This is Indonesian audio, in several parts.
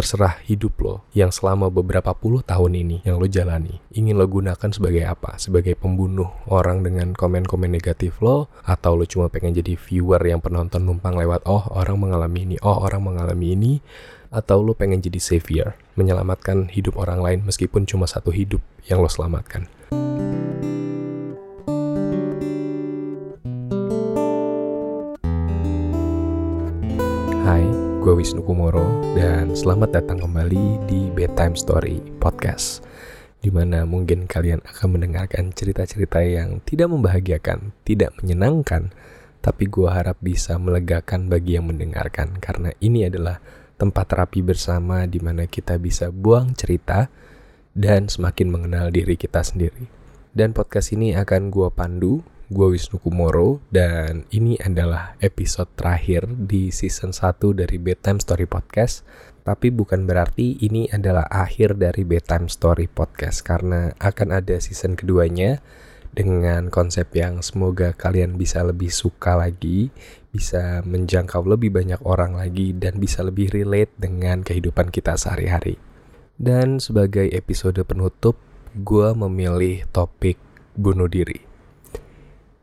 Terserah hidup lo yang selama beberapa puluh tahun ini yang lo jalani. Ingin lo gunakan sebagai apa? Sebagai pembunuh orang dengan komen-komen negatif lo? Atau lo cuma pengen jadi viewer yang penonton numpang lewat, oh orang mengalami ini, oh orang mengalami ini? Atau lo pengen jadi savior, menyelamatkan hidup orang lain meskipun cuma satu hidup yang lo selamatkan? Wisnu Kumoro dan selamat datang kembali di Bedtime Story Podcast Di mana mungkin kalian akan mendengarkan cerita-cerita yang tidak membahagiakan, tidak menyenangkan Tapi gue harap bisa melegakan bagi yang mendengarkan Karena ini adalah tempat terapi bersama di mana kita bisa buang cerita Dan semakin mengenal diri kita sendiri. Dan podcast ini akan gue pandu Gue Wisnu Kumoro dan ini adalah episode terakhir di season 1 dari Bedtime Story Podcast. Tapi bukan berarti ini adalah akhir dari Bedtime Story Podcast karena akan ada season keduanya dengan konsep yang semoga kalian bisa lebih suka lagi, bisa menjangkau lebih banyak orang lagi dan bisa lebih relate dengan kehidupan kita sehari-hari. Dan sebagai episode penutup, gue memilih topik bunuh diri.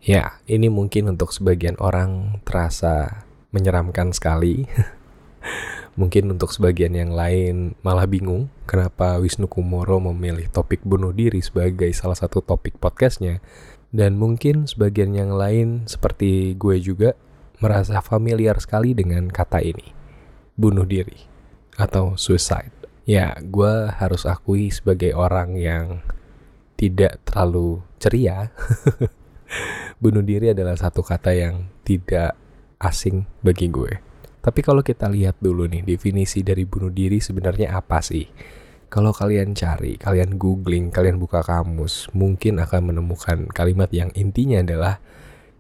Ya, ini mungkin untuk sebagian orang terasa menyeramkan sekali. mungkin untuk sebagian yang lain malah bingung kenapa Wisnu Kumoro memilih topik bunuh diri sebagai salah satu topik podcastnya. Dan mungkin sebagian yang lain seperti gue juga merasa familiar sekali dengan kata ini. Bunuh diri atau suicide. Ya, gue harus akui sebagai orang yang tidak terlalu ceria bunuh diri adalah satu kata yang tidak asing bagi gue. Tapi kalau kita lihat dulu nih definisi dari bunuh diri sebenarnya apa sih? Kalau kalian cari, kalian googling, kalian buka kamus, mungkin akan menemukan kalimat yang intinya adalah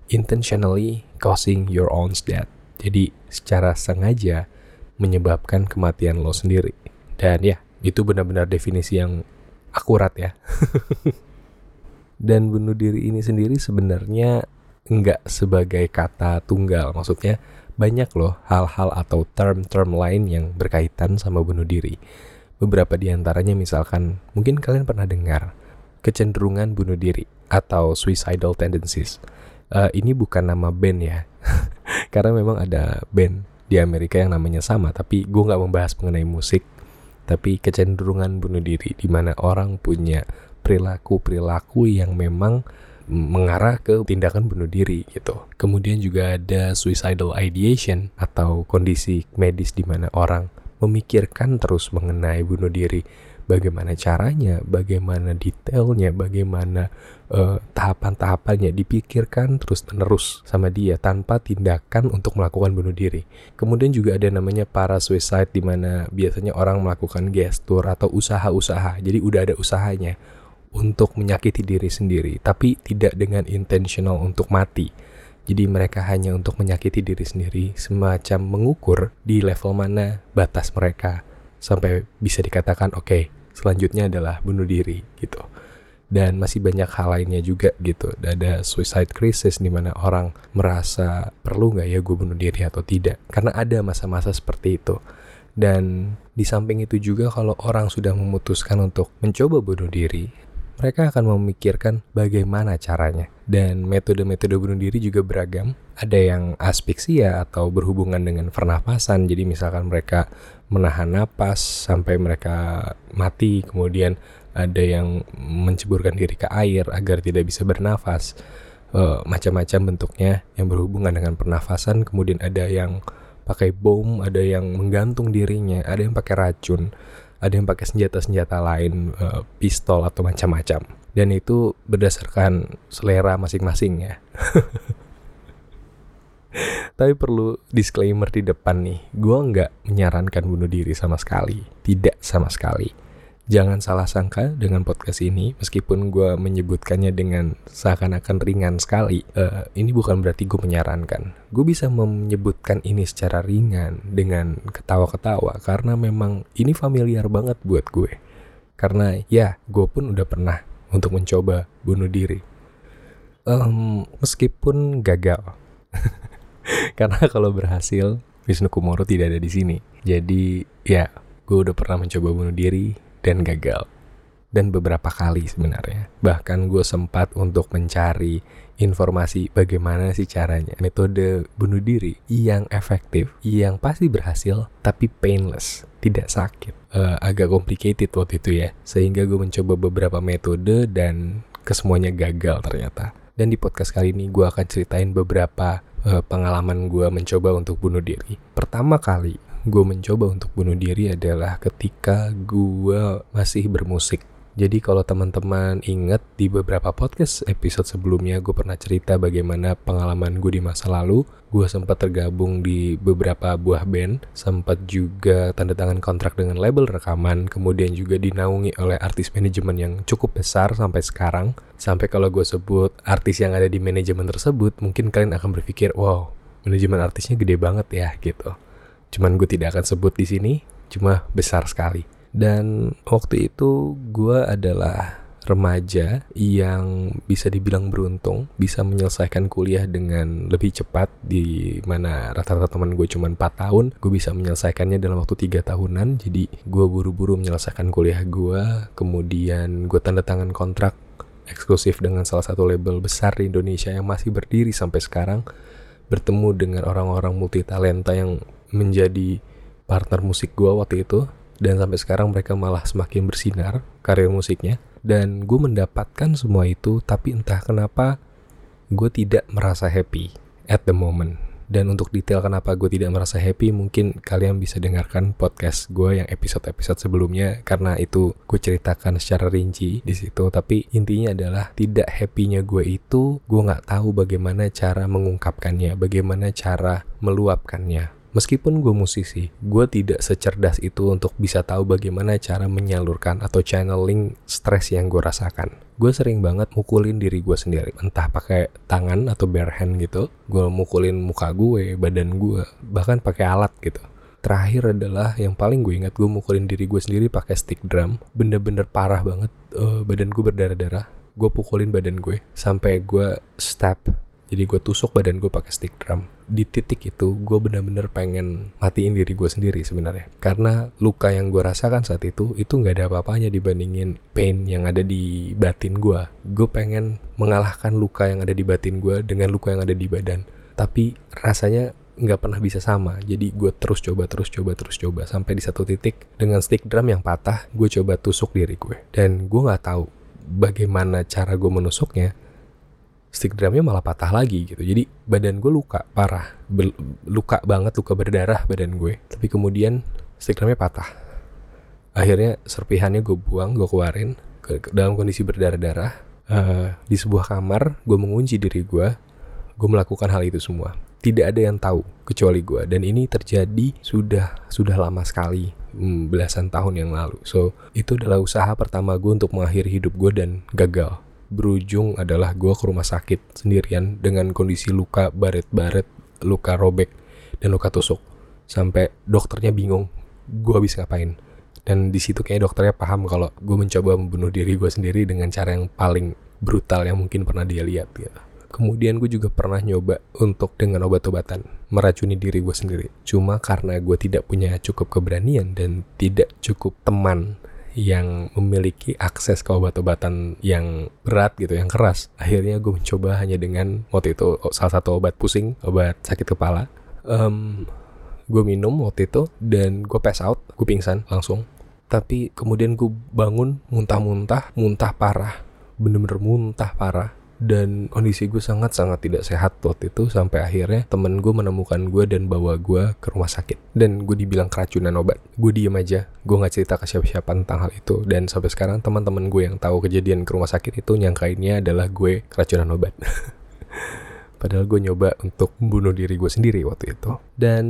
intentionally causing your own death. Jadi secara sengaja menyebabkan kematian lo sendiri. Dan ya, itu benar-benar definisi yang akurat ya. dan bunuh diri ini sendiri sebenarnya enggak sebagai kata tunggal. Maksudnya banyak loh hal-hal atau term-term lain yang berkaitan sama bunuh diri. Beberapa di antaranya misalkan mungkin kalian pernah dengar kecenderungan bunuh diri atau suicidal tendencies. Uh, ini bukan nama band ya karena memang ada band di Amerika yang namanya sama tapi gue nggak membahas mengenai musik. Tapi kecenderungan bunuh diri di mana orang punya perilaku-perilaku yang memang mengarah ke tindakan bunuh diri gitu. Kemudian juga ada suicidal ideation atau kondisi medis di mana orang memikirkan terus mengenai bunuh diri. Bagaimana caranya, bagaimana detailnya, bagaimana uh, tahapan-tahapannya dipikirkan terus-menerus sama dia tanpa tindakan untuk melakukan bunuh diri. Kemudian juga ada namanya para suicide di mana biasanya orang melakukan gestur atau usaha-usaha. Jadi udah ada usahanya untuk menyakiti diri sendiri, tapi tidak dengan intentional untuk mati. Jadi mereka hanya untuk menyakiti diri sendiri, semacam mengukur di level mana batas mereka sampai bisa dikatakan oke, okay, selanjutnya adalah bunuh diri gitu. Dan masih banyak hal lainnya juga gitu. Ada suicide crisis di mana orang merasa perlu nggak ya gue bunuh diri atau tidak. Karena ada masa-masa seperti itu. Dan di samping itu juga kalau orang sudah memutuskan untuk mencoba bunuh diri, mereka akan memikirkan bagaimana caranya. Dan metode-metode bunuh diri juga beragam. Ada yang aspeksia atau berhubungan dengan pernapasan. Jadi misalkan mereka menahan napas sampai mereka mati. Kemudian ada yang menceburkan diri ke air agar tidak bisa bernafas. Uh, macam-macam bentuknya yang berhubungan dengan pernafasan. Kemudian ada yang pakai bom, ada yang menggantung dirinya, ada yang pakai racun ada yang pakai senjata-senjata lain, uh, pistol atau macam-macam. Dan itu berdasarkan selera masing-masing ya. Tapi perlu disclaimer di depan nih, gue nggak menyarankan bunuh diri sama sekali, tidak sama sekali Jangan salah sangka dengan podcast ini, meskipun gue menyebutkannya dengan seakan-akan ringan sekali. Uh, ini bukan berarti gue menyarankan. Gue bisa menyebutkan ini secara ringan dengan ketawa-ketawa karena memang ini familiar banget buat gue. Karena ya, gue pun udah pernah untuk mencoba bunuh diri. Um, meskipun gagal. karena kalau berhasil, Wisnu Kumoro tidak ada di sini. Jadi ya gue udah pernah mencoba bunuh diri dan gagal. Dan beberapa kali sebenarnya. Bahkan gue sempat untuk mencari informasi bagaimana sih caranya. Metode bunuh diri yang efektif, yang pasti berhasil, tapi painless, tidak sakit. Uh, agak complicated waktu itu ya. Sehingga gue mencoba beberapa metode dan kesemuanya gagal ternyata. Dan di podcast kali ini gue akan ceritain beberapa uh, pengalaman gue mencoba untuk bunuh diri. Pertama kali gue mencoba untuk bunuh diri adalah ketika gue masih bermusik. Jadi kalau teman-teman ingat di beberapa podcast episode sebelumnya gue pernah cerita bagaimana pengalaman gue di masa lalu. Gue sempat tergabung di beberapa buah band, sempat juga tanda tangan kontrak dengan label rekaman, kemudian juga dinaungi oleh artis manajemen yang cukup besar sampai sekarang. Sampai kalau gue sebut artis yang ada di manajemen tersebut, mungkin kalian akan berpikir, wow, manajemen artisnya gede banget ya gitu. Cuman gue tidak akan sebut di sini, cuma besar sekali. Dan waktu itu gue adalah remaja yang bisa dibilang beruntung bisa menyelesaikan kuliah dengan lebih cepat di mana rata-rata teman gue cuma 4 tahun. Gue bisa menyelesaikannya dalam waktu tiga tahunan jadi gue buru-buru menyelesaikan kuliah gue kemudian gue tanda tangan kontrak eksklusif dengan salah satu label besar di Indonesia yang masih berdiri sampai sekarang. Bertemu dengan orang-orang multi talenta yang menjadi partner musik gue waktu itu dan sampai sekarang mereka malah semakin bersinar karir musiknya. Dan gue mendapatkan semua itu tapi entah kenapa gue tidak merasa happy at the moment. Dan untuk detail kenapa gue tidak merasa happy mungkin kalian bisa dengarkan podcast gue yang episode-episode sebelumnya karena itu gue ceritakan secara rinci di situ. Tapi intinya adalah tidak happynya gue itu gue nggak tahu bagaimana cara mengungkapkannya bagaimana cara meluapkannya Meskipun gue musisi, gue tidak secerdas itu untuk bisa tahu bagaimana cara menyalurkan atau channeling stres yang gue rasakan. Gue sering banget mukulin diri gue sendiri, entah pakai tangan atau bare hand gitu. Gue mukulin muka gue, badan gue, bahkan pakai alat gitu. Terakhir adalah yang paling gue ingat gue mukulin diri gue sendiri pakai stick drum, bener-bener parah banget. Uh, badan gue berdarah-darah, gue pukulin badan gue sampai gue step jadi gue tusuk badan gue pakai stick drum. Di titik itu gue bener-bener pengen matiin diri gue sendiri sebenarnya. Karena luka yang gue rasakan saat itu itu nggak ada apa-apanya dibandingin pain yang ada di batin gue gue pengen mengalahkan luka yang ada di batin gue dengan luka yang ada di badan. Tapi rasanya nggak pernah bisa sama. Jadi gue terus coba terus coba terus coba. Sampai di satu titik dengan stick drum yang patah gue coba tusuk diri gue dan gue nggak tahu bagaimana cara gue menusuknya stick drumnya malah patah lagi gitu. Jadi badan gue luka parah. Luka banget luka berdarah badan gue. Tapi kemudian stick drumnya patah. Akhirnya serpihannya gue buang gue keluarin ke, ke dalam kondisi berdarah-darah. Uh, di sebuah kamar gue mengunci diri gue. Gue melakukan hal itu semua. Tidak ada yang tahu kecuali gue. Dan ini terjadi sudah sudah lama sekali. Hmm, belasan tahun yang lalu. So itu adalah usaha pertama gue untuk mengakhiri hidup gue dan gagal berujung adalah gue ke rumah sakit sendirian dengan kondisi luka baret-baret, luka robek, dan luka tusuk. Sampai dokternya bingung gue habis ngapain. Dan di situ kayak dokternya paham kalau gue mencoba membunuh diri gue sendiri dengan cara yang paling brutal yang mungkin pernah dia lihat gitu. Kemudian gue juga pernah nyoba untuk dengan obat-obatan meracuni diri gue sendiri. Cuma karena gue tidak punya cukup keberanian dan tidak cukup teman yang memiliki akses ke obat-obatan yang berat gitu, yang keras. Akhirnya gue mencoba hanya dengan waktu itu salah satu obat pusing, obat sakit kepala. Um, gue minum waktu itu dan gue pass out, gue pingsan langsung. Tapi kemudian gue bangun muntah-muntah, muntah parah, bener-bener muntah parah dan kondisi gue sangat-sangat tidak sehat waktu itu sampai akhirnya temen gue menemukan gue dan bawa gue ke rumah sakit. Dan gue dibilang keracunan obat. Gue diem aja. Gue nggak cerita ke siapa-siapa tentang hal itu. Dan sampai sekarang teman-teman gue yang tahu kejadian ke rumah sakit itu nyangkainnya adalah gue keracunan obat. Padahal gue nyoba untuk membunuh diri gue sendiri waktu itu. Dan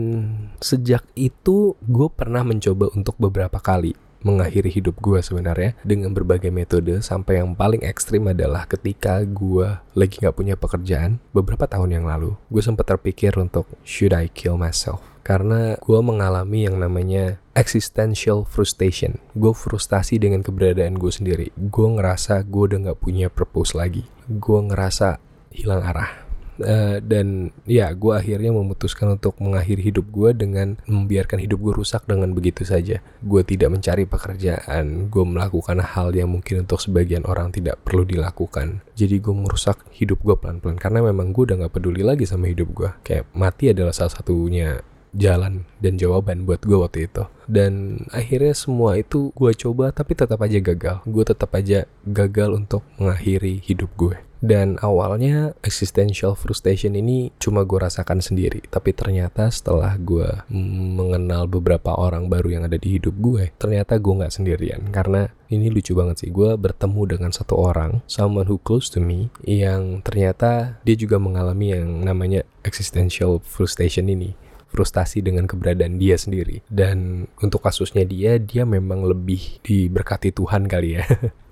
sejak itu gue pernah mencoba untuk beberapa kali mengakhiri hidup gue sebenarnya dengan berbagai metode. Sampai yang paling ekstrim adalah ketika gue lagi nggak punya pekerjaan beberapa tahun yang lalu gue sempat terpikir untuk should I kill myself? Karena gue mengalami yang namanya existential frustration. Gue frustasi dengan keberadaan gue sendiri. Gue ngerasa gue udah nggak punya purpose lagi. Gue ngerasa hilang arah Uh, dan ya gue akhirnya memutuskan untuk mengakhiri hidup gue dengan membiarkan hidup gue rusak dengan begitu saja. Gue tidak mencari pekerjaan, gue melakukan hal yang mungkin untuk sebagian orang tidak perlu dilakukan. Jadi gue merusak hidup gue pelan-pelan karena memang gue udah gak peduli lagi sama hidup gue. Kayak mati adalah salah satunya jalan dan jawaban buat gue waktu itu dan akhirnya semua itu gue coba tapi tetap aja gagal gue tetap aja gagal untuk mengakhiri hidup gue dan awalnya existential frustration ini cuma gue rasakan sendiri. Tapi ternyata setelah gue mengenal beberapa orang baru yang ada di hidup gue ternyata gue nggak sendirian. Karena ini lucu banget sih gue bertemu dengan satu orang someone who close to me yang ternyata dia juga mengalami yang namanya existential frustration ini frustasi dengan keberadaan dia sendiri. Dan untuk kasusnya dia, dia memang lebih diberkati Tuhan kali ya.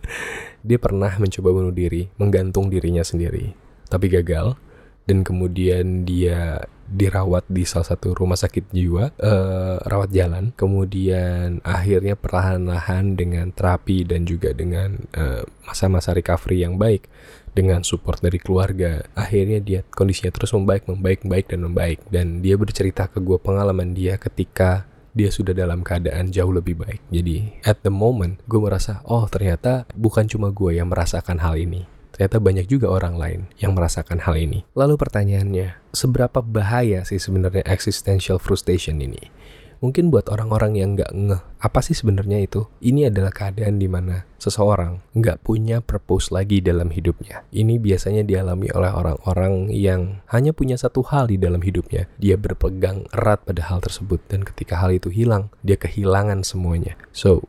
dia pernah mencoba bunuh diri, menggantung dirinya sendiri, tapi gagal. Dan kemudian dia dirawat di salah satu rumah sakit jiwa, uh, rawat jalan. Kemudian akhirnya perlahan-lahan dengan terapi dan juga dengan eh, masa-masa uh, recovery yang baik, dengan support dari keluarga akhirnya dia kondisinya terus membaik membaik membaik dan membaik. Dan dia bercerita ke gue pengalaman dia ketika dia sudah dalam keadaan jauh lebih baik. Jadi at the moment gue merasa oh ternyata bukan cuma gue yang merasakan hal ini ternyata banyak juga orang lain yang merasakan hal ini lalu pertanyaannya seberapa bahaya sih sebenarnya existential frustration ini Mungkin buat orang-orang yang nggak ngeh apa sih sebenarnya itu? Ini adalah keadaan di mana seseorang nggak punya purpose lagi dalam hidupnya. Ini biasanya dialami oleh orang-orang yang hanya punya satu hal di dalam hidupnya. Dia berpegang erat pada hal tersebut dan ketika hal itu hilang, dia kehilangan semuanya. So,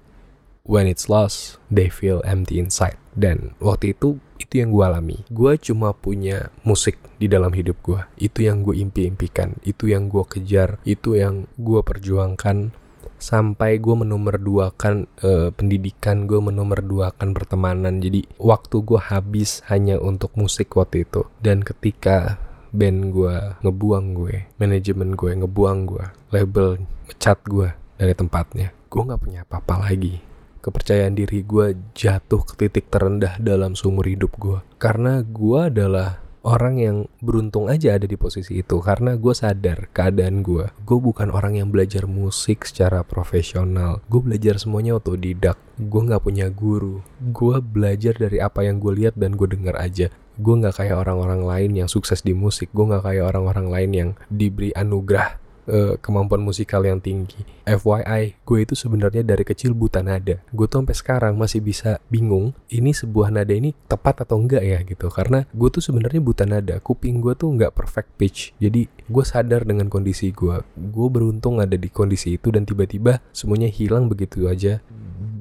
when it's lost, they feel empty inside. Dan waktu itu itu yang gue alami. Gue cuma punya musik di dalam hidup gue. Itu yang gue impi-impikan. Itu yang gue kejar. Itu yang gue perjuangkan sampai gue menomorduakan uh, pendidikan gue menomorduakan pertemanan jadi waktu gue habis hanya untuk musik waktu itu dan ketika band gue ngebuang gue manajemen gue ngebuang gue label mecat gue dari tempatnya gue nggak punya apa-apa lagi kepercayaan diri gue jatuh ke titik terendah dalam seumur hidup gue. Karena gue adalah orang yang beruntung aja ada di posisi itu karena gue sadar keadaan gue. Gue bukan orang yang belajar musik secara profesional. Gue belajar semuanya otodidak. Gue nggak punya guru. Gue belajar dari apa yang gue lihat dan gue dengar aja. Gue nggak kayak orang-orang lain yang sukses di musik. Gue nggak kayak orang-orang lain yang diberi anugerah uh, kemampuan musikal yang tinggi. FYI, gue itu sebenarnya dari kecil buta nada. Gue tuh sampai sekarang masih bisa bingung ini sebuah nada ini tepat atau enggak ya gitu. Karena gue tuh sebenarnya buta nada. Kuping gue tuh nggak perfect pitch. Jadi gue sadar dengan kondisi gue. Gue beruntung ada di kondisi itu dan tiba-tiba semuanya hilang begitu aja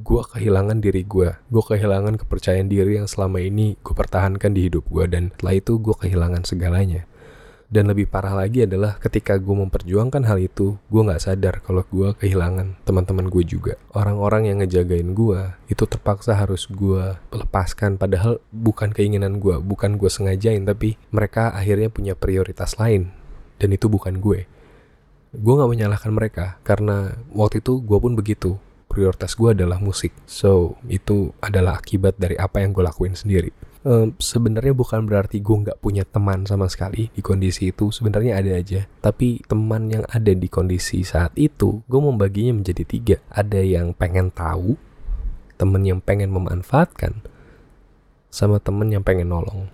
gue kehilangan diri gue gue kehilangan kepercayaan diri yang selama ini gue pertahankan di hidup gue dan setelah itu gue kehilangan segalanya dan lebih parah lagi adalah ketika gue memperjuangkan hal itu, gue gak sadar kalau gue kehilangan teman-teman gue juga. Orang-orang yang ngejagain gue itu terpaksa harus gue lepaskan padahal bukan keinginan gue, bukan gue sengajain tapi mereka akhirnya punya prioritas lain dan itu bukan gue. Gue gak menyalahkan mereka karena waktu itu gue pun begitu. Prioritas gue adalah musik. So, itu adalah akibat dari apa yang gue lakuin sendiri sebenarnya bukan berarti gue nggak punya teman sama sekali di kondisi itu sebenarnya ada aja. Tapi teman yang ada di kondisi saat itu gue membaginya menjadi tiga. Ada yang pengen tahu temen yang pengen memanfaatkan sama temen yang pengen nolong.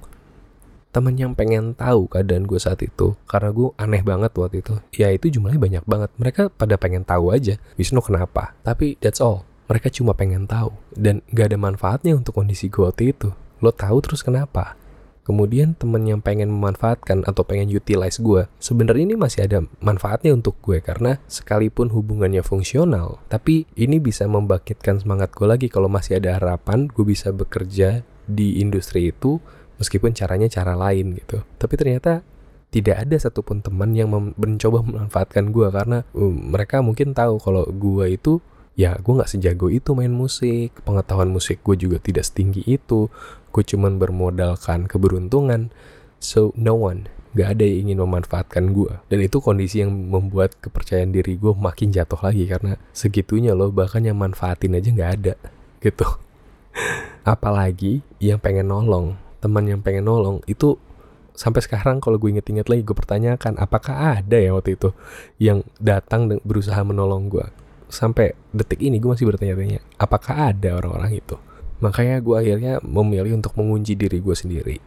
Temen yang pengen tahu keadaan gue saat itu karena gue aneh banget waktu itu. Ya itu jumlahnya banyak banget. Mereka pada pengen tahu aja Wisnu kenapa? Tapi that's all. Mereka cuma pengen tahu dan gak ada manfaatnya untuk kondisi gue waktu itu lo tahu terus kenapa? Kemudian temen yang pengen memanfaatkan atau pengen utilize gue sebenarnya ini masih ada manfaatnya untuk gue karena sekalipun hubungannya fungsional tapi ini bisa membangkitkan semangat gue lagi kalau masih ada harapan gue bisa bekerja di industri itu meskipun caranya cara lain gitu. Tapi ternyata tidak ada satupun teman yang mencoba memanfaatkan gue karena um, mereka mungkin tahu kalau gue itu ya gue nggak sejago itu main musik pengetahuan musik gue juga tidak setinggi itu gue cuman bermodalkan keberuntungan so no one gak ada yang ingin memanfaatkan gue dan itu kondisi yang membuat kepercayaan diri gue makin jatuh lagi karena segitunya loh bahkan yang manfaatin aja nggak ada gitu. Apalagi yang pengen nolong teman yang pengen nolong itu sampai sekarang kalau gue inget-inget lagi gue pertanyakan apakah ada ya waktu itu yang datang dan berusaha menolong gue sampai detik ini gue masih bertanya-tanya apakah ada orang-orang itu makanya gue akhirnya memilih untuk mengunci diri gue sendiri.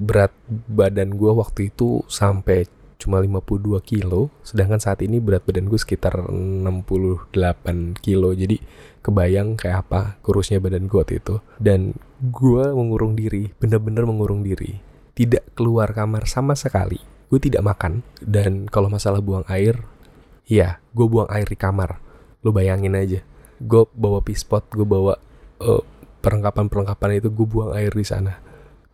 Berat badan gue waktu itu sampai cuma 52 kilo sedangkan saat ini berat badan gue sekitar 68 kilo. Jadi kebayang kayak apa kurusnya badan gue waktu itu. Dan gue mengurung diri bener-bener mengurung diri. Tidak keluar kamar sama sekali. Gue tidak makan. Dan kalau masalah buang air ya gue buang air di kamar. Lo bayangin aja. Gue bawa pispot gue bawa uh, perlengkapan-perlengkapan itu gue buang air di sana.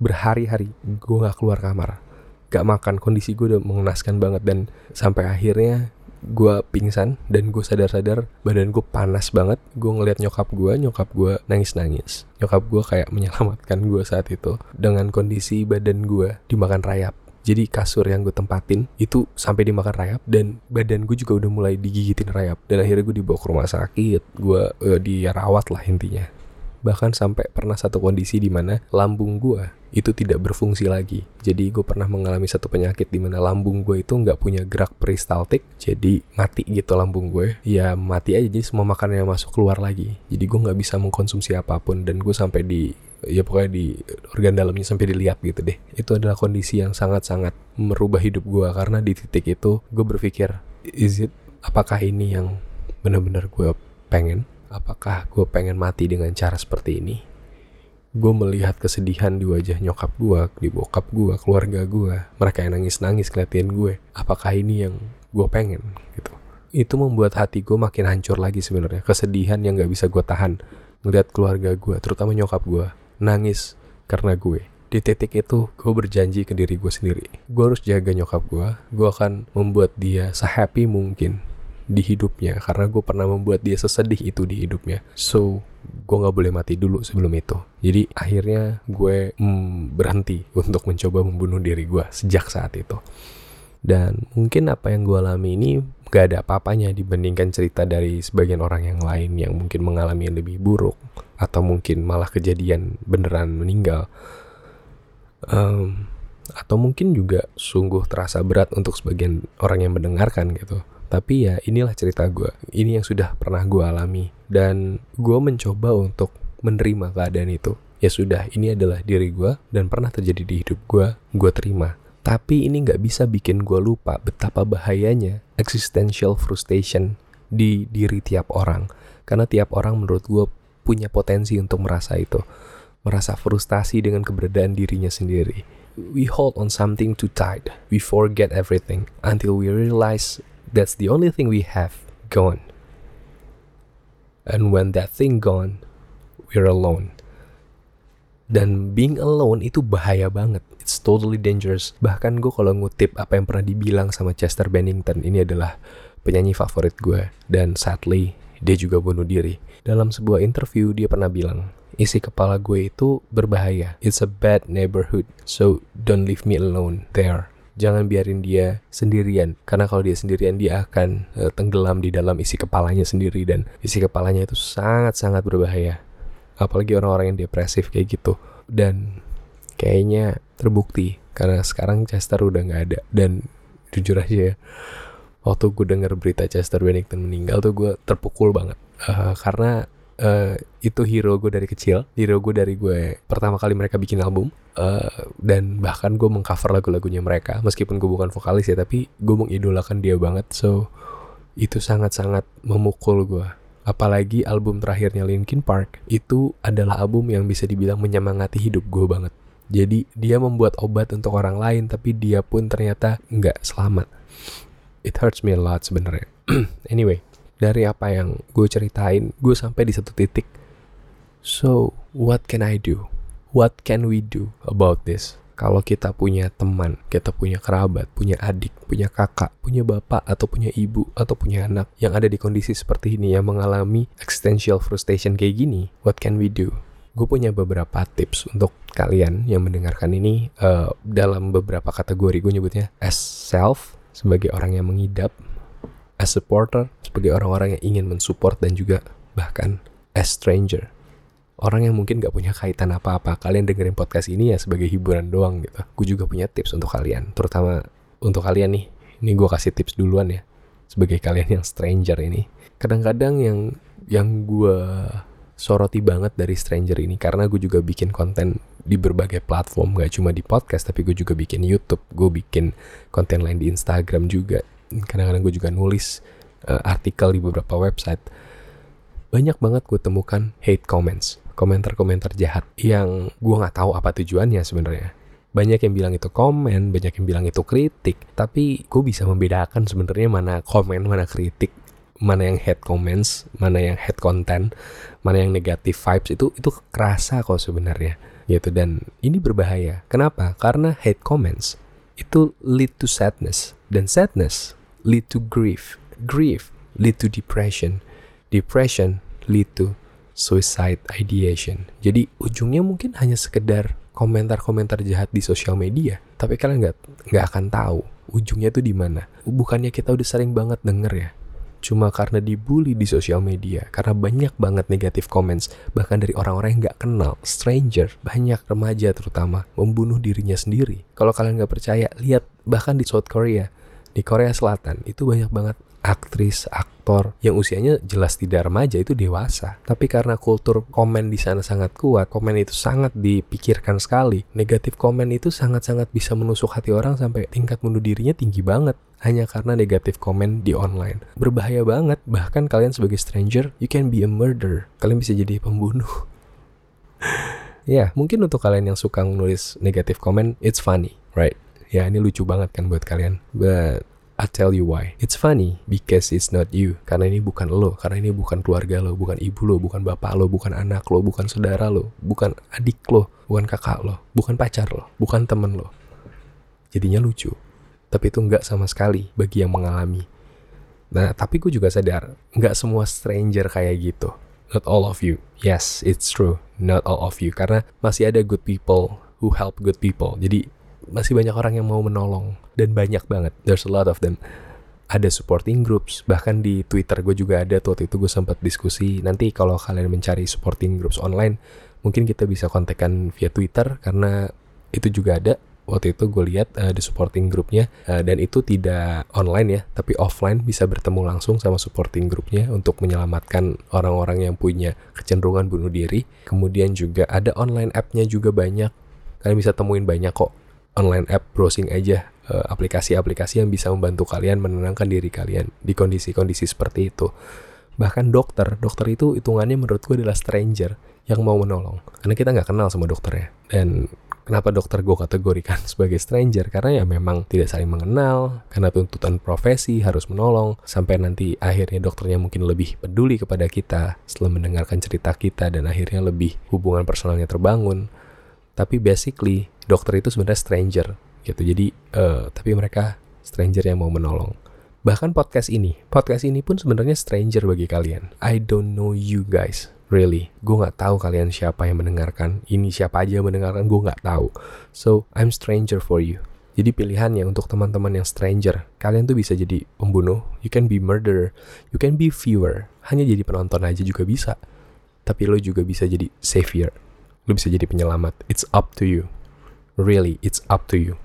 Berhari-hari gue nggak keluar kamar. Gak makan kondisi gue udah mengenaskan banget dan sampai akhirnya gue pingsan dan gue sadar-sadar badan gue panas banget. Gue ngeliat nyokap gue nyokap gue nangis-nangis. Nyokap gue kayak menyelamatkan gue saat itu dengan kondisi badan gue dimakan rayap. Jadi kasur yang gue tempatin itu sampai dimakan rayap dan badan gue juga udah mulai digigitin rayap. Dan akhirnya gue dibawa ke rumah sakit gue uh, dirawat lah intinya bahkan sampai pernah satu kondisi di mana lambung gue itu tidak berfungsi lagi. Jadi gue pernah mengalami satu penyakit di mana lambung gue itu nggak punya gerak peristaltik, jadi mati gitu lambung gue. Ya mati aja, jadi semua makanan yang masuk keluar lagi. Jadi gue nggak bisa mengkonsumsi apa pun dan gue sampai di ya pokoknya di organ dalamnya sampai dilihat gitu deh. Itu adalah kondisi yang sangat-sangat merubah hidup gue karena di titik itu gue berpikir, is it apakah ini yang benar-benar gue pengen? Apakah gue pengen mati dengan cara seperti ini? gue melihat kesedihan di wajah nyokap gue, di bokap gue, keluarga gue, mereka yang nangis-nangis kelihatan gue. Apakah ini yang gue pengen gitu? Itu membuat hati gue makin hancur lagi sebenarnya. Kesedihan yang gak bisa gue tahan. Ngeliat keluarga gue, terutama nyokap gue, nangis karena gue. Di titik itu, gue berjanji ke diri gue sendiri. Gue harus jaga nyokap gue. Gue akan membuat dia sehappy mungkin di hidupnya karena gue pernah membuat dia sesedih itu di hidupnya. So gue nggak boleh mati dulu sebelum itu. Jadi akhirnya gue mm, berhenti untuk mencoba membunuh diri gue sejak saat itu. Dan mungkin apa yang gue alami ini gak ada apa-apanya dibandingkan cerita dari sebagian orang yang lain yang mungkin mengalami yang lebih buruk atau mungkin malah kejadian beneran meninggal. Um, atau mungkin juga sungguh terasa berat untuk sebagian orang yang mendengarkan gitu tapi ya inilah cerita gue. Ini yang sudah pernah gue alami. Dan gue mencoba untuk menerima keadaan itu. Ya sudah, ini adalah diri gue dan pernah terjadi di hidup gue, gue terima. Tapi ini nggak bisa bikin gue lupa betapa bahayanya existential frustration di diri tiap orang. Karena tiap orang menurut gue punya potensi untuk merasa itu. Merasa frustasi dengan keberadaan dirinya sendiri. We hold on something too tight. We forget everything until we realize that's the only thing we have gone. And when that thing gone, we're alone. Dan being alone itu bahaya banget. It's totally dangerous. Bahkan gue kalau ngutip apa yang pernah dibilang sama Chester Bennington, ini adalah penyanyi favorit gue. Dan sadly, dia juga bunuh diri. Dalam sebuah interview, dia pernah bilang, isi kepala gue itu berbahaya. It's a bad neighborhood, so don't leave me alone there jangan biarin dia sendirian karena kalau dia sendirian dia akan uh, tenggelam di dalam isi kepalanya sendiri dan isi kepalanya itu sangat-sangat berbahaya. Apalagi orang-orang yang depresif kayak gitu. Dan kayaknya terbukti karena sekarang Chester udah nggak ada. Dan jujur aja ya waktu gue denger berita Chester Bennington meninggal tuh gue terpukul banget. Uh, karena uh, itu hero gue dari kecil. Hero gue dari gue pertama kali mereka bikin album. Uh, dan bahkan gue mengcover lagu-lagunya mereka. Meskipun gue bukan vokalis ya tapi gue mengidolakan dia banget. So itu sangat-sangat memukul gue. Apalagi album terakhirnya Linkin Park itu adalah album yang bisa dibilang menyemangati hidup gue banget. Jadi dia membuat obat untuk orang lain tapi dia pun ternyata nggak selamat. It hurts me a lot sebenarnya. Anyway dari apa yang gue ceritain, gue sampai di satu titik. So, what can I do? What can we do about this? Kalau kita punya teman, kita punya kerabat, punya adik, punya kakak, punya bapak, atau punya ibu, atau punya anak yang ada di kondisi seperti ini, yang mengalami existential frustration kayak gini, what can we do? Gue punya beberapa tips untuk kalian yang mendengarkan ini uh, dalam beberapa kategori. Gue nyebutnya as self, sebagai orang yang mengidap, as supporter sebagai orang-orang yang ingin mensupport dan juga bahkan as stranger. Orang yang mungkin gak punya kaitan apa-apa. Kalian dengerin podcast ini ya sebagai hiburan doang gitu. Gue juga punya tips untuk kalian. Terutama untuk kalian nih. Ini gue kasih tips duluan ya. Sebagai kalian yang stranger ini. Kadang-kadang yang yang gue soroti banget dari stranger ini. Karena gue juga bikin konten di berbagai platform. Gak cuma di podcast tapi gue juga bikin YouTube. Gue bikin konten lain di Instagram juga kadang-kadang gue juga nulis uh, artikel di beberapa website banyak banget gue temukan hate comments komentar-komentar jahat yang gue nggak tahu apa tujuannya sebenarnya. Banyak yang bilang itu komen, banyak yang bilang itu kritik, tapi gue bisa membedakan sebenarnya mana komen, mana kritik, mana yang hate comments, mana yang hate content, mana yang negative vibes itu itu kerasa kok sebenarnya gitu dan ini berbahaya. Kenapa? Karena hate comments itu lead to sadness dan sadness lead to grief, grief lead to depression, depression lead to suicide ideation. Jadi ujungnya mungkin hanya sekedar komentar-komentar jahat di sosial media, tapi kalian nggak nggak akan tahu ujungnya tuh di mana. Bukannya kita udah sering banget denger ya, cuma karena dibully di sosial media, karena banyak banget negatif comments, bahkan dari orang-orang yang nggak kenal, stranger, banyak remaja terutama, membunuh dirinya sendiri. Kalau kalian nggak percaya, lihat bahkan di South Korea, di Korea Selatan, itu banyak banget aktris, aktor yang usianya jelas tidak remaja itu dewasa. Tapi karena kultur komen di sana sangat kuat, komen itu sangat dipikirkan sekali. Negatif komen itu sangat-sangat bisa menusuk hati orang sampai tingkat bunuh dirinya tinggi banget hanya karena negatif komen di online. Berbahaya banget, bahkan kalian sebagai stranger, you can be a murderer. Kalian bisa jadi pembunuh. ya, mungkin untuk kalian yang suka nulis negatif komen, it's funny, right? Ya, ini lucu banget kan buat kalian. But I tell you why. It's funny because it's not you. Karena ini bukan lo, karena ini bukan keluarga lo, bukan ibu lo, bukan bapak lo, bukan anak lo, bukan saudara lo, bukan adik lo, bukan kakak lo, bukan pacar lo, bukan temen lo. Jadinya lucu. Tapi itu nggak sama sekali bagi yang mengalami. Nah, tapi gue juga sadar, nggak semua stranger kayak gitu. Not all of you. Yes, it's true. Not all of you. Karena masih ada good people who help good people. Jadi masih banyak orang yang mau menolong dan banyak banget. There's a lot of them. Ada supporting groups bahkan di Twitter gue juga ada. Tuh waktu itu gue sempat diskusi nanti kalau kalian mencari supporting groups online mungkin kita bisa kontakkan via Twitter karena itu juga ada. Waktu itu gue lihat uh, supporting grupnya uh, dan itu tidak online ya tapi offline bisa bertemu langsung sama supporting grupnya untuk menyelamatkan orang-orang yang punya kecenderungan bunuh diri. Kemudian juga ada online appnya juga banyak. Kalian bisa temuin banyak kok online app browsing aja eh, aplikasi-aplikasi yang bisa membantu kalian menenangkan diri kalian di kondisi-kondisi seperti itu. Bahkan dokter, dokter itu hitungannya menurut gue adalah stranger yang mau menolong. Karena kita nggak kenal sama dokternya. Dan kenapa dokter gue kategorikan sebagai stranger? Karena ya memang tidak saling mengenal, karena tuntutan profesi harus menolong, sampai nanti akhirnya dokternya mungkin lebih peduli kepada kita setelah mendengarkan cerita kita dan akhirnya lebih hubungan personalnya terbangun. Tapi basically dokter itu sebenarnya stranger gitu. Jadi uh, tapi mereka stranger yang mau menolong. Bahkan podcast ini, podcast ini pun sebenarnya stranger bagi kalian. I don't know you guys, really. Gue nggak tahu kalian siapa yang mendengarkan. Ini siapa aja yang mendengarkan, gue nggak tahu. So I'm stranger for you. Jadi pilihannya untuk teman-teman yang stranger, kalian tuh bisa jadi pembunuh, you can be murderer, you can be viewer, hanya jadi penonton aja juga bisa. Tapi lo juga bisa jadi savior, lo bisa jadi penyelamat. It's up to you. Really, it's up to you.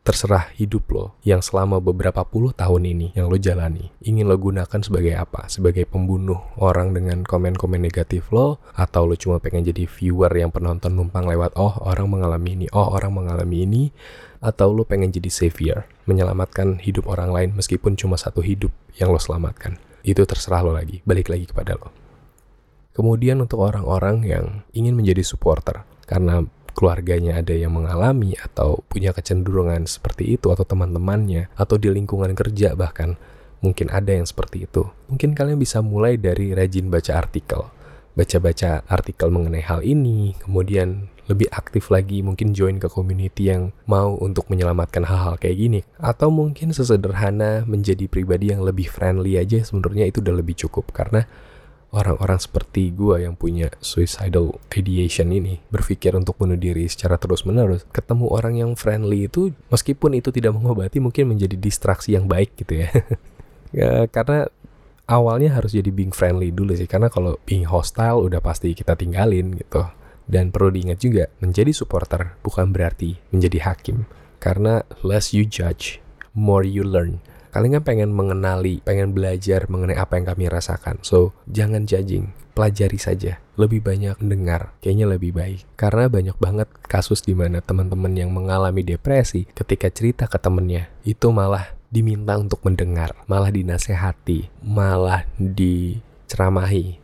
Terserah hidup lo yang selama beberapa puluh tahun ini yang lo jalani. Ingin lo gunakan sebagai apa? Sebagai pembunuh orang dengan komen-komen negatif lo? Atau lo cuma pengen jadi viewer yang penonton numpang lewat, oh orang mengalami ini, oh orang mengalami ini? Atau lo pengen jadi savior, menyelamatkan hidup orang lain meskipun cuma satu hidup yang lo selamatkan? Itu terserah lo lagi, balik lagi kepada lo. Kemudian untuk orang-orang yang ingin menjadi supporter, karena keluarganya ada yang mengalami atau punya kecenderungan seperti itu atau teman-temannya atau di lingkungan kerja bahkan mungkin ada yang seperti itu. Mungkin kalian bisa mulai dari rajin baca artikel. Baca-baca artikel mengenai hal ini, kemudian lebih aktif lagi mungkin join ke community yang mau untuk menyelamatkan hal-hal kayak gini atau mungkin sesederhana menjadi pribadi yang lebih friendly aja sebenarnya itu udah lebih cukup karena orang-orang seperti gue yang punya suicidal ideation ini berpikir untuk bunuh diri secara terus-menerus, ketemu orang yang friendly itu meskipun itu tidak mengobati mungkin menjadi distraksi yang baik gitu ya. ya karena awalnya harus jadi being friendly dulu sih karena kalau being hostile udah pasti kita tinggalin gitu. Dan perlu diingat juga menjadi supporter bukan berarti menjadi hakim. Karena less you judge more you learn kalian kan pengen mengenali pengen belajar mengenai apa yang kami rasakan so jangan judging pelajari saja lebih banyak mendengar kayaknya lebih baik karena banyak banget kasus di mana teman-teman yang mengalami depresi ketika cerita ke temennya itu malah diminta untuk mendengar, malah dinasehati, malah diceramahi.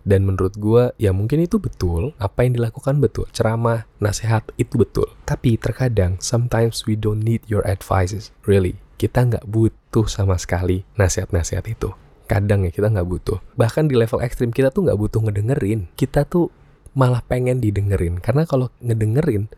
Dan menurut gue, ya mungkin itu betul, apa yang dilakukan betul, ceramah, nasihat itu betul. Tapi terkadang, sometimes we don't need your advices, really. Kita nggak butuh sama sekali nasihat-nasihat itu. Kadang ya kita nggak butuh. Bahkan di level ekstrim kita tuh nggak butuh ngedengerin. Kita tuh malah pengen didengerin. Karena kalau ngedengerin,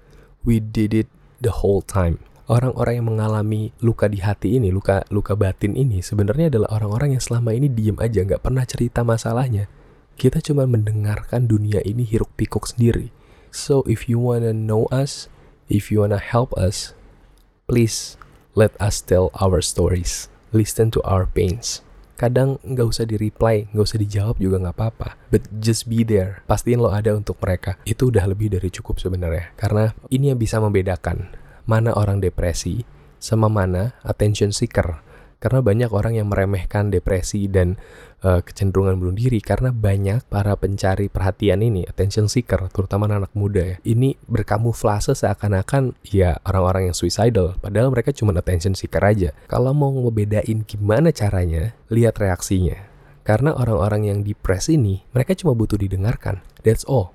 we did it the whole time orang-orang yang mengalami luka di hati ini, luka luka batin ini sebenarnya adalah orang-orang yang selama ini diem aja, nggak pernah cerita masalahnya. Kita cuma mendengarkan dunia ini hiruk pikuk sendiri. So if you wanna know us, if you wanna help us, please let us tell our stories. Listen to our pains. Kadang nggak usah di-reply, nggak usah dijawab juga nggak apa-apa. But just be there. Pastiin lo ada untuk mereka. Itu udah lebih dari cukup sebenarnya. Karena ini yang bisa membedakan mana orang depresi sama mana attention seeker. Karena banyak orang yang meremehkan depresi dan uh, kecenderungan bunuh diri karena banyak para pencari perhatian ini, attention seeker, terutama anak, muda ya. Ini berkamuflase seakan-akan ya orang-orang yang suicidal, padahal mereka cuma attention seeker aja. Kalau mau ngebedain gimana caranya, lihat reaksinya. Karena orang-orang yang depres ini, mereka cuma butuh didengarkan. That's all.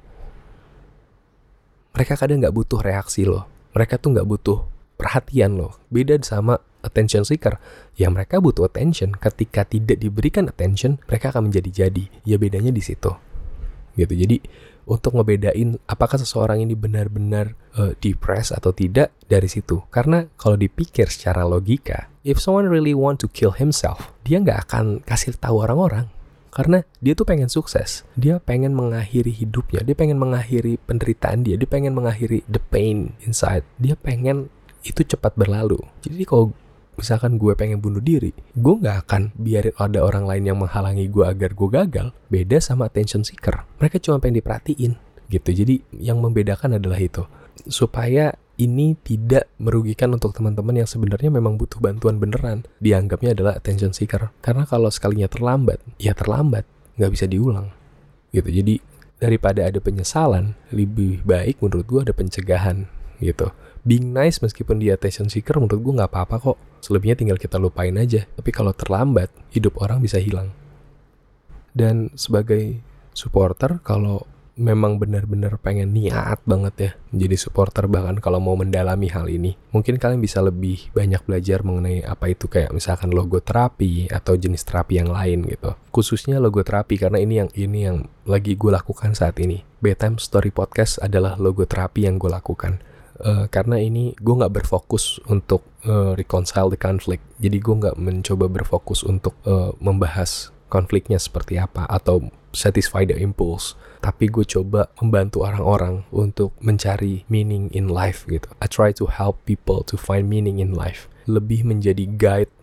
Mereka kadang nggak butuh reaksi loh mereka tuh nggak butuh perhatian loh. Beda sama attention seeker. Ya mereka butuh attention. Ketika tidak diberikan attention, mereka akan menjadi-jadi. Ya bedanya di situ. Gitu. Jadi untuk ngebedain apakah seseorang ini benar-benar uh, depressed atau tidak dari situ. Karena kalau dipikir secara logika, if someone really want to kill himself, dia nggak akan kasih tahu orang-orang karena dia tuh pengen sukses dia pengen mengakhiri hidupnya dia pengen mengakhiri penderitaan dia dia pengen mengakhiri the pain inside dia pengen itu cepat berlalu jadi kalau misalkan gue pengen bunuh diri gue nggak akan biarin ada orang lain yang menghalangi gue agar gue gagal beda sama attention seeker mereka cuma pengen diperhatiin gitu jadi yang membedakan adalah itu supaya ini tidak merugikan untuk teman-teman yang sebenarnya memang butuh bantuan beneran. Dianggapnya adalah attention seeker. Karena kalau sekalinya terlambat, ya terlambat, nggak bisa diulang. Gitu. Jadi daripada ada penyesalan, lebih baik menurut gue ada pencegahan gitu. Being nice meskipun dia attention seeker menurut gue nggak apa-apa kok. Selebihnya tinggal kita lupain aja. Tapi kalau terlambat, hidup orang bisa hilang. Dan sebagai supporter, kalau memang benar-benar pengen niat banget ya menjadi supporter bahkan kalau mau mendalami hal ini mungkin kalian bisa lebih banyak belajar mengenai apa itu kayak misalkan logoterapi atau jenis terapi yang lain gitu khususnya logoterapi karena ini yang ini yang lagi gue lakukan saat ini bedtime story podcast adalah logoterapi yang gue lakukan uh, karena ini gue nggak berfokus untuk uh, reconcile the conflict jadi gue nggak mencoba berfokus untuk uh, membahas konfliknya seperti apa atau satisfy the impulse tapi gue coba membantu orang-orang untuk mencari meaning in life gitu. I try to help people to find meaning in life. Lebih menjadi guide,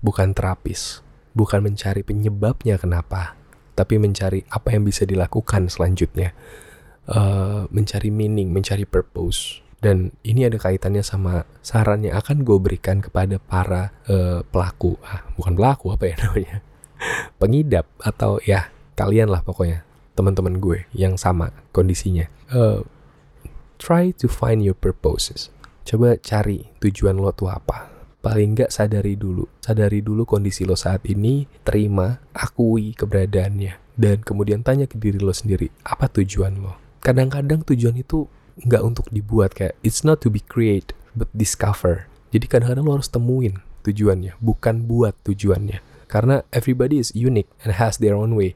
bukan terapis. Bukan mencari penyebabnya kenapa, tapi mencari apa yang bisa dilakukan selanjutnya. Uh, mencari meaning, mencari purpose. Dan ini ada kaitannya sama saran yang akan gue berikan kepada para uh, pelaku, ah, bukan pelaku apa ya namanya, pengidap atau ya kalian lah pokoknya teman-teman gue yang sama kondisinya. Uh, try to find your purposes. Coba cari tujuan lo tuh apa. Paling nggak sadari dulu. Sadari dulu kondisi lo saat ini, terima, akui keberadaannya. Dan kemudian tanya ke diri lo sendiri, apa tujuan lo? Kadang-kadang tujuan itu nggak untuk dibuat kayak, it's not to be create, but discover. Jadi kadang-kadang lo harus temuin tujuannya, bukan buat tujuannya. Karena everybody is unique and has their own way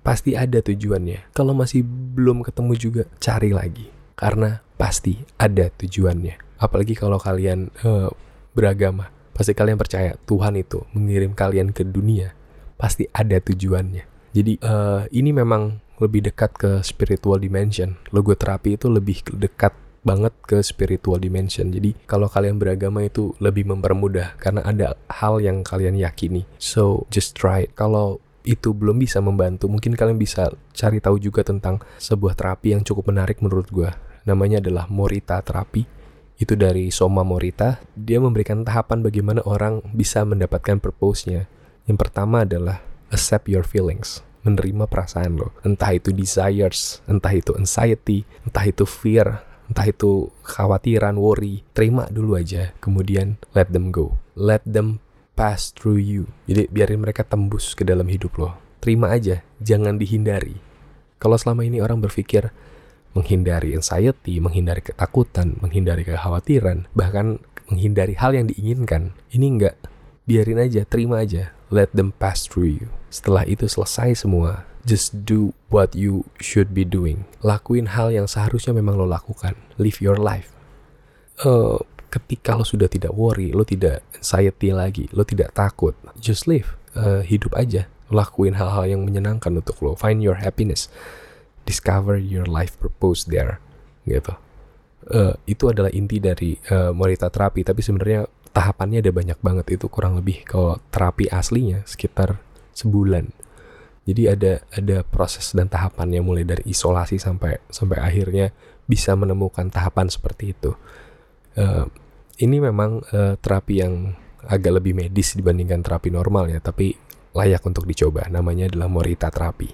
pasti ada tujuannya. Kalau masih belum ketemu juga, cari lagi. Karena pasti ada tujuannya. Apalagi kalau kalian uh, beragama, pasti kalian percaya Tuhan itu mengirim kalian ke dunia, pasti ada tujuannya. Jadi uh, ini memang lebih dekat ke spiritual dimension. Logoterapi itu lebih dekat banget ke spiritual dimension. Jadi kalau kalian beragama itu lebih mempermudah karena ada hal yang kalian yakini. So just try. Kalau itu belum bisa membantu, mungkin kalian bisa cari tahu juga tentang sebuah terapi yang cukup menarik menurut gue. Namanya adalah Morita terapi. Itu dari Soma Morita. Dia memberikan tahapan bagaimana orang bisa mendapatkan purpose-nya. Yang pertama adalah accept your feelings menerima perasaan lo. Entah itu desires, entah itu anxiety, entah itu fear, entah itu khawatiran, worry. Terima dulu aja, kemudian let them go. Let them pass through you. Jadi biarin mereka tembus ke dalam hidup lo. Terima aja, jangan dihindari. Kalau selama ini orang berpikir menghindari anxiety, menghindari ketakutan, menghindari kekhawatiran, bahkan menghindari hal yang diinginkan, ini enggak. Biarin aja, terima aja. Let them pass through you. Setelah itu selesai semua, just do what you should be doing. Lakuin hal yang seharusnya memang lo lakukan. Live your life. Uh, ketika lo sudah tidak worry, lo tidak anxiety lagi, lo tidak takut, just live. Uh, hidup aja. Lakuin hal-hal yang menyenangkan untuk lo. Find your happiness. Discover your life purpose there. Gitu. Uh, itu adalah inti dari uh, Morita terapi. Tapi sebenarnya tahapannya ada banyak banget. Itu kurang lebih kalau terapi aslinya sekitar sebulan. Jadi ada ada proses dan tahapannya mulai dari isolasi sampai sampai akhirnya bisa menemukan tahapan seperti itu. Uh, ini memang uh, terapi yang agak lebih medis dibandingkan terapi normal ya, tapi layak untuk dicoba. Namanya adalah Morita terapi.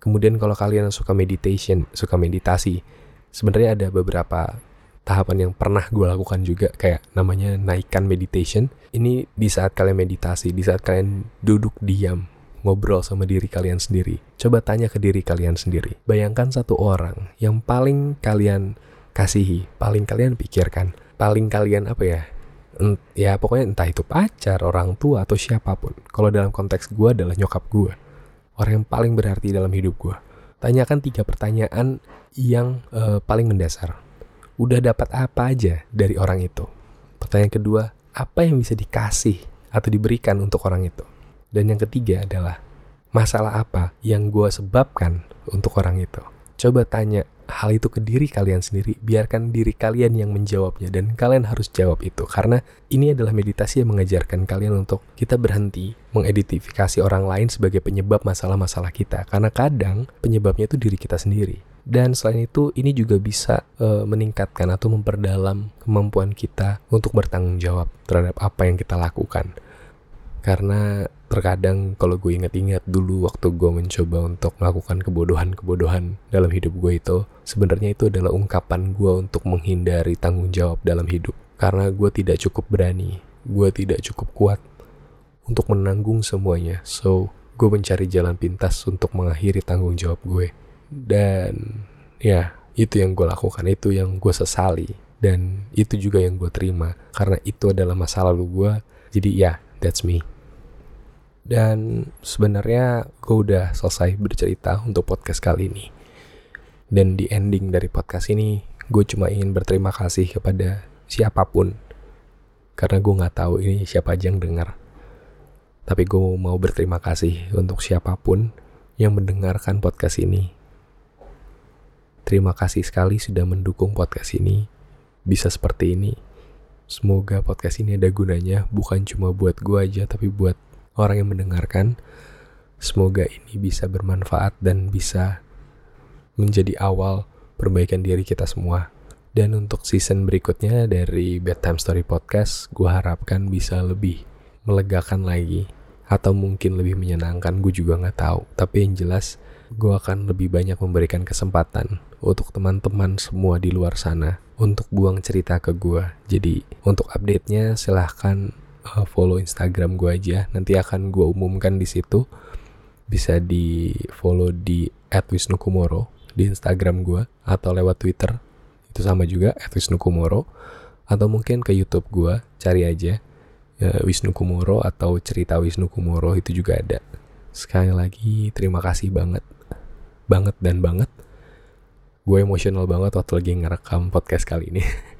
Kemudian kalau kalian suka meditation, suka meditasi, sebenarnya ada beberapa tahapan yang pernah gue lakukan juga kayak namanya naikkan meditation. Ini di saat kalian meditasi, di saat kalian duduk diam, ngobrol sama diri kalian sendiri. Coba tanya ke diri kalian sendiri. Bayangkan satu orang yang paling kalian kasihi, paling kalian pikirkan, paling kalian apa ya? Ya pokoknya entah itu pacar, orang tua atau siapa pun. Kalau dalam konteks gue adalah nyokap gue. Orang yang paling berarti dalam hidup gue. Tanyakan tiga pertanyaan yang uh, paling mendasar udah dapat apa aja dari orang itu? Pertanyaan kedua, apa yang bisa dikasih atau diberikan untuk orang itu? Dan yang ketiga adalah, masalah apa yang gue sebabkan untuk orang itu? Coba tanya hal itu ke diri kalian sendiri, biarkan diri kalian yang menjawabnya dan kalian harus jawab itu karena ini adalah meditasi yang mengajarkan kalian untuk kita berhenti mengidentifikasi orang lain sebagai penyebab masalah-masalah kita karena kadang penyebabnya itu diri kita sendiri. Dan selain itu, ini juga bisa e, meningkatkan atau memperdalam kemampuan kita untuk bertanggung jawab terhadap apa yang kita lakukan. Karena terkadang kalau gue ingat-ingat dulu waktu gue mencoba untuk melakukan kebodohan-kebodohan dalam hidup gue itu, sebenarnya itu adalah ungkapan gue untuk menghindari tanggung jawab dalam hidup. Karena gue tidak cukup berani, gue tidak cukup kuat untuk menanggung semuanya. So, gue mencari jalan pintas untuk mengakhiri tanggung jawab gue. Dan ya, itu yang gue lakukan, itu yang gue sesali. Dan itu juga yang gue terima. Karena itu adalah masa lalu gue. Jadi ya, that's me. Dan sebenarnya gue udah selesai bercerita untuk podcast kali ini. Dan di ending dari podcast ini, gue cuma ingin berterima kasih kepada siapa pun. Karena gue gak tahu ini siapa aja yang dengar. Tapi gue mau berterima kasih untuk siapa pun yang mendengarkan podcast ini. Terima kasih sekali sudah mendukung podcast ini. Bisa seperti ini. Semoga podcast ini ada gunanya, bukan cuma buat gue aja, tapi buat orang yang mendengarkan. Semoga ini bisa bermanfaat dan bisa menjadi awal perbaikan diri kita semua. Dan untuk season berikutnya dari Bedtime Story Podcast, gue harapkan bisa lebih melegakan lagi atau mungkin lebih menyenangkan gue juga nggak tahu tapi yang jelas gue akan lebih banyak memberikan kesempatan untuk teman-teman semua di luar sana untuk buang cerita ke gue jadi untuk update-nya silahkan uh, follow Instagram gue aja. Nanti akan gue umumkan di situ. Bisa di follow di @wisnukumoro di Instagram gue atau lewat Twitter. Itu sama juga @wisnukumoro atau mungkin ke YouTube gue cari aja uh, Wisnu Kumoro atau cerita Wisnu Kumoro itu juga ada. Sekali lagi terima kasih banget. Banget dan banget. Gue emosional banget waktu lagi ngerekam podcast kali ini.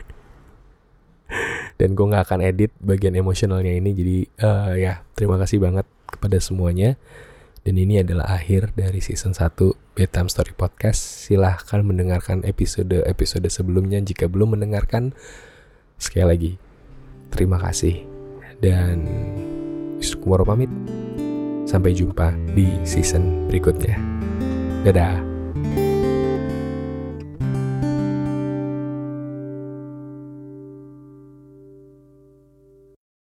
dan gue nggak akan edit bagian emosionalnya ini jadi uh, ya terima kasih banget kepada semuanya Dan ini adalah akhir dari season 1 Bedtime Story Podcast. Silahkan mendengarkan episode-episode sebelumnya jika belum mendengarkan. Sekali lagi, terima kasih. Dan Yusuf pamit. Sampai jumpa di season berikutnya. Dadah.